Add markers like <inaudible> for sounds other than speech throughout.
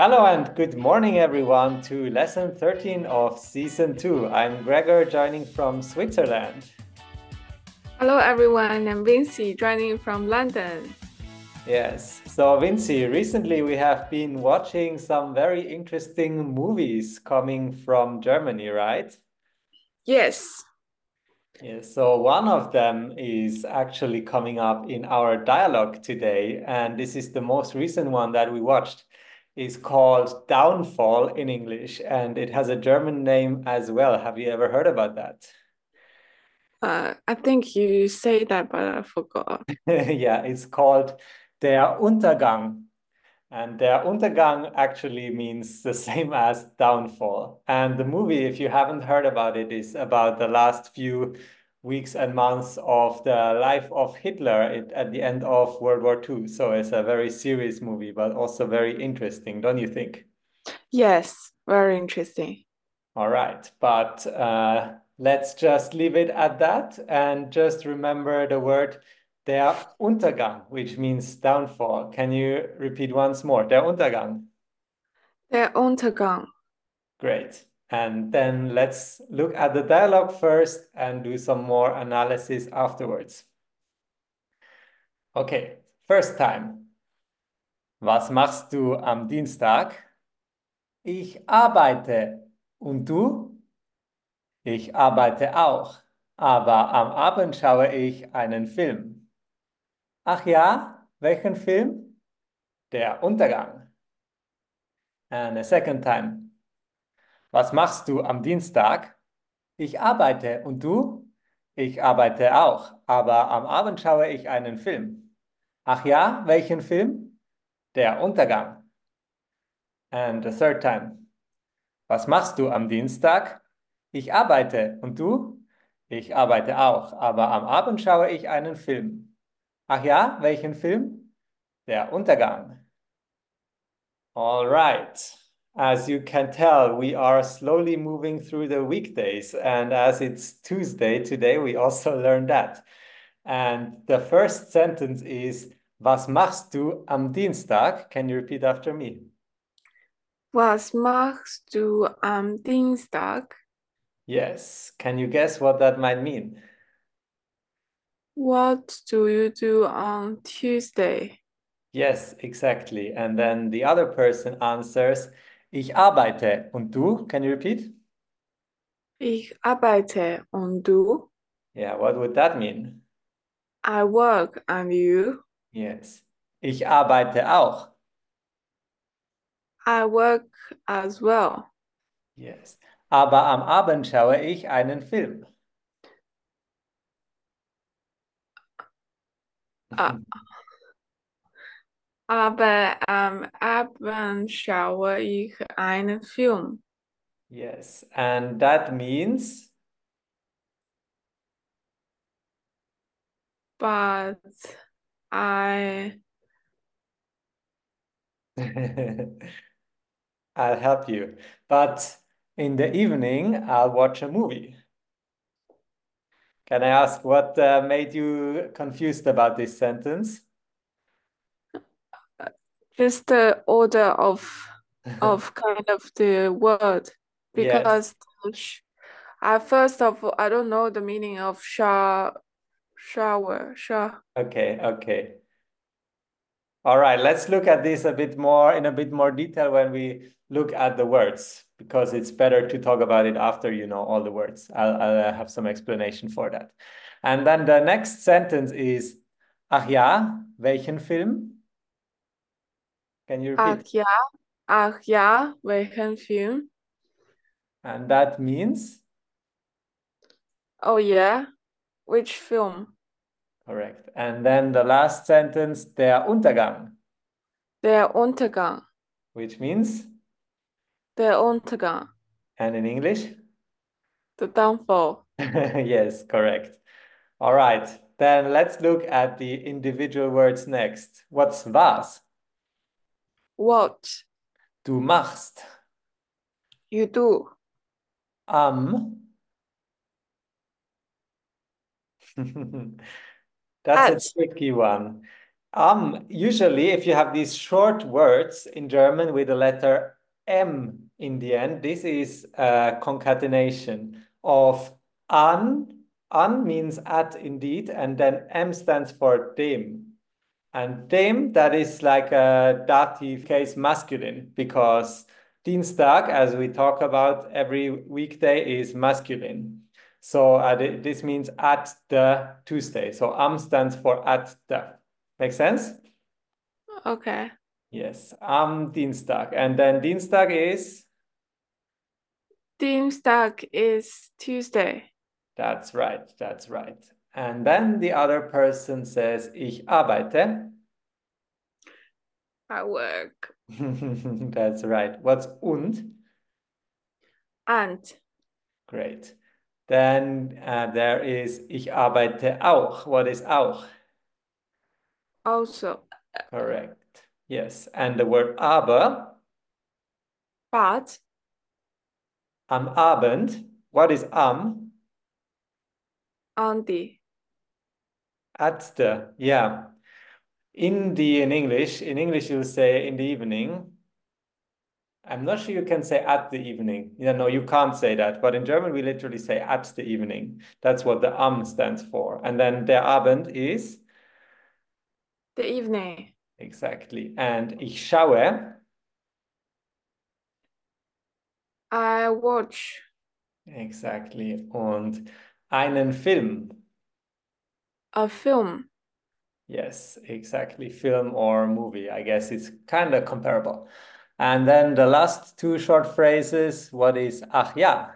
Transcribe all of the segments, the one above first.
Hello and good morning, everyone, to lesson 13 of season 2. I'm Gregor, joining from Switzerland. Hello, everyone. I'm Vinci, joining from London. Yes. So, Vinci, recently we have been watching some very interesting movies coming from Germany, right? Yes. Yes. So, one of them is actually coming up in our dialogue today, and this is the most recent one that we watched is called Downfall in English, and it has a German name as well. Have you ever heard about that? Uh, I think you say that, but I forgot. <laughs> yeah, it's called Der Untergang. And Der Untergang actually means the same as downfall. And the movie, if you haven't heard about it, is about the last few weeks and months of the life of Hitler at the end of World War II. So it's a very serious movie, but also very interesting, don't you think? Yes, very interesting. All right, but uh, let's just leave it at that and just remember the word der Untergang, which means downfall. Can you repeat once more? Der Untergang. Der Untergang. Great. And then let's look at the dialogue first and do some more analysis afterwards. Okay, first time. Was machst du am Dienstag? Ich arbeite. Und du? Ich arbeite auch, aber am Abend schaue ich einen Film. Ach ja, welchen Film? Der Untergang. And a second time. Was machst du am Dienstag? Ich arbeite. Und du? Ich arbeite auch, aber am Abend schaue ich einen Film. Ach ja, welchen Film? Der Untergang. And the third time. Was machst du am Dienstag? Ich arbeite. Und du? Ich arbeite auch, aber am Abend schaue ich einen Film. Ach ja, welchen Film? Der Untergang. All right. As you can tell, we are slowly moving through the weekdays. And as it's Tuesday today, we also learned that. And the first sentence is, Was machst du am Dienstag? Can you repeat after me? Was machst du am Dienstag? Yes. Can you guess what that might mean? What do you do on Tuesday? Yes, exactly. And then the other person answers, Ich arbeite. Und du? Can you repeat? Ich arbeite. Und du? Yeah, what would that mean? I work. And you? Yes. Ich arbeite auch. I work as well. Yes. Aber am Abend schaue ich einen Film. Ah. <laughs> Aber am Abend schaue ich einen Film. Yes, and that means. But I. <laughs> I'll help you. But in the evening, I'll watch a movie. Can I ask what uh, made you confused about this sentence? Just the order of <laughs> of kind of the word because yes. I first of all I don't know the meaning of shower shower shower. Okay, okay. All right, let's look at this a bit more in a bit more detail when we look at the words because it's better to talk about it after you know all the words. I'll, I'll uh, have some explanation for that. And then the next sentence is Ach ja, welchen Film? Can you repeat? Ach ja, ach ja, welchen Film? And that means? Oh yeah, which film? Correct. And then the last sentence, der Untergang. Der Untergang. Which means? Der Untergang. And in English? The downfall. <laughs> yes, correct. All right, then let's look at the individual words next. What's was? What? Du machst. You do. Am. <laughs> That's At. a tricky one. Um, usually, if you have these short words in German with the letter M in the end, this is a concatenation of an. An means at indeed, and then M stands for dem. And dem, that is like a dative case masculine because Dienstag, as we talk about every weekday, is masculine. So uh, this means at the Tuesday. So am stands for at the. Make sense? Okay. Yes, am Dienstag. And then Dienstag is? Dienstag is Tuesday. That's right, that's right. And then the other person says, ich arbeite. I work. <laughs> that's right. What's und? And. Great. Then uh, there is, ich arbeite auch. What is auch? Also. Correct. Yes. And the word aber? But. Am Abend. What is am? The. At the. Yeah. In the, in English, in English you'll say in the evening. I'm not sure you can say at the evening. Yeah, no, you can't say that. But in German, we literally say at the evening. That's what the am stands for. And then der Abend is? The evening. Exactly. And ich schaue. I watch. Exactly. Und einen Film. A film. Yes, exactly. Film or movie. I guess it's kind of comparable. And then the last two short phrases, what is ach ja?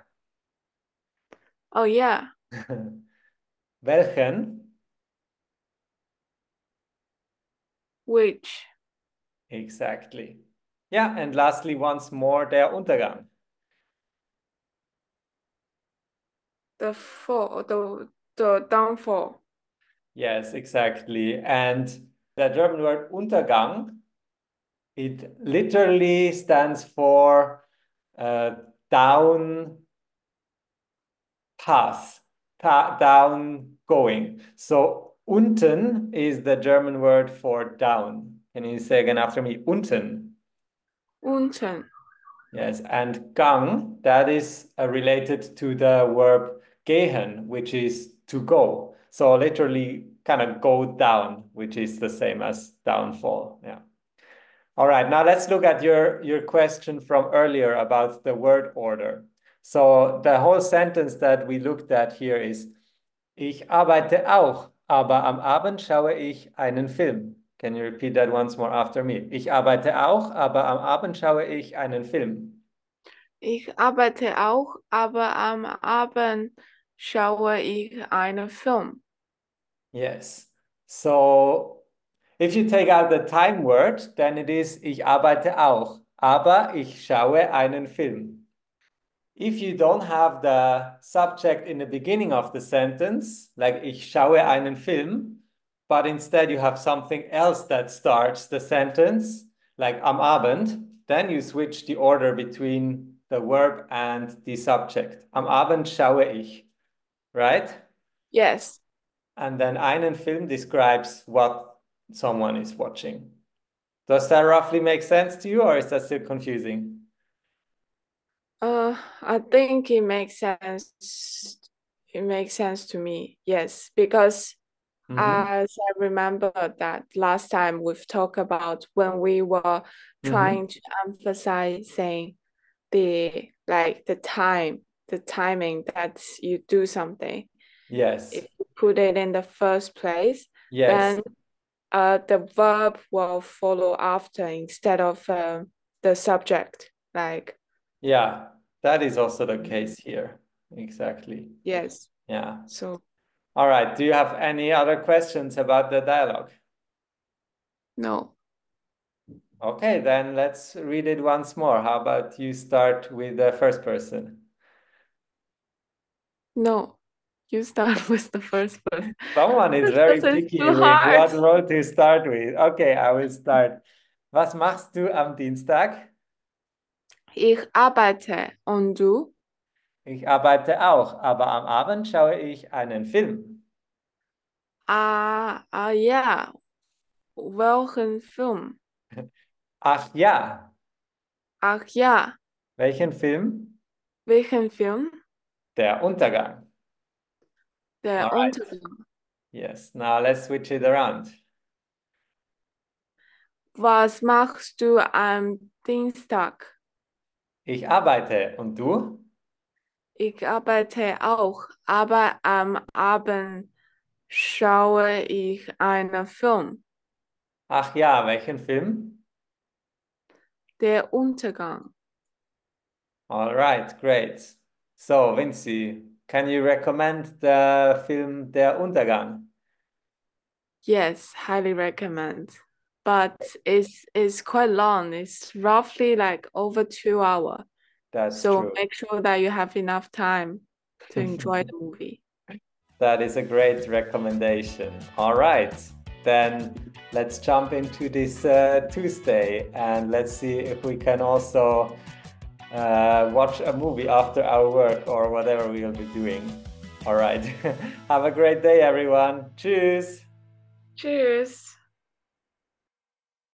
Oh yeah. <laughs> Welchen? Which? Exactly. Yeah, and lastly, once more, der Untergang. The fall, the, the downfall. Yes, exactly. And the German word Untergang, it literally stands for uh, down path, down going. So unten is the German word for down. Can you say again after me? Unten. Unten. Yes, and gang, that is uh, related to the verb gehen, which is to go. So literally kind of go down, which is the same as downfall. Yeah. All right, now let's look at your, your question from earlier about the word order. So the whole sentence that we looked at here is, ich arbeite auch, aber am Abend schaue ich einen Film. Can you repeat that once more after me? Ich arbeite auch, aber am Abend schaue ich einen Film. Ich arbeite auch, aber am Abend schaue ich einen Film. Yes. So if you take out the time word, then it is ich arbeite auch, aber ich schaue einen Film. If you don't have the subject in the beginning of the sentence, like ich schaue einen Film, but instead you have something else that starts the sentence, like am Abend, then you switch the order between the verb and the subject. Am Abend schaue ich, right? Yes. And then einen Film describes what someone is watching. Does that roughly make sense to you or is that still confusing? Uh, I think it makes sense. It makes sense to me. Yes, because mm -hmm. as I remember that last time we've talked about when we were trying mm -hmm. to emphasize saying the like the time, the timing that you do something. Yes. If you put it in the first place, yes. then uh, the verb will follow after instead of uh, the subject. Like. Yeah, that is also the case here. Exactly. Yes. Yeah. So. All right. Do you have any other questions about the dialogue? No. Okay, then let's read it once more. How about you start with the first person? No. You start <laughs> with the first one. Someone is <laughs> very picky with what role to start with. Okay, I will start. Was machst du am Dienstag? Ich arbeite. Und du? Ich arbeite auch, aber am Abend schaue ich einen Film. Ah, ah ja. welchen Film? Ach ja. Ach ja. Welchen Film? Welchen Film? Der Untergang. Der Alright. Untergang. Yes, now let's switch it around. Was machst du am Dienstag? Ich arbeite und du? Ich arbeite auch, aber am Abend schaue ich einen Film. Ach ja, welchen Film? Der Untergang. All right, great. So, Vinci, can you recommend the film Der Untergang? Yes, highly recommend. But it's it's quite long. It's roughly like over two hours. That's So true. make sure that you have enough time to enjoy the <laughs> movie. That is a great recommendation. All right, then let's jump into this uh, Tuesday and let's see if we can also uh, watch a movie after our work or whatever we'll be doing. All right, <laughs> have a great day, everyone. Cheers. Cheers.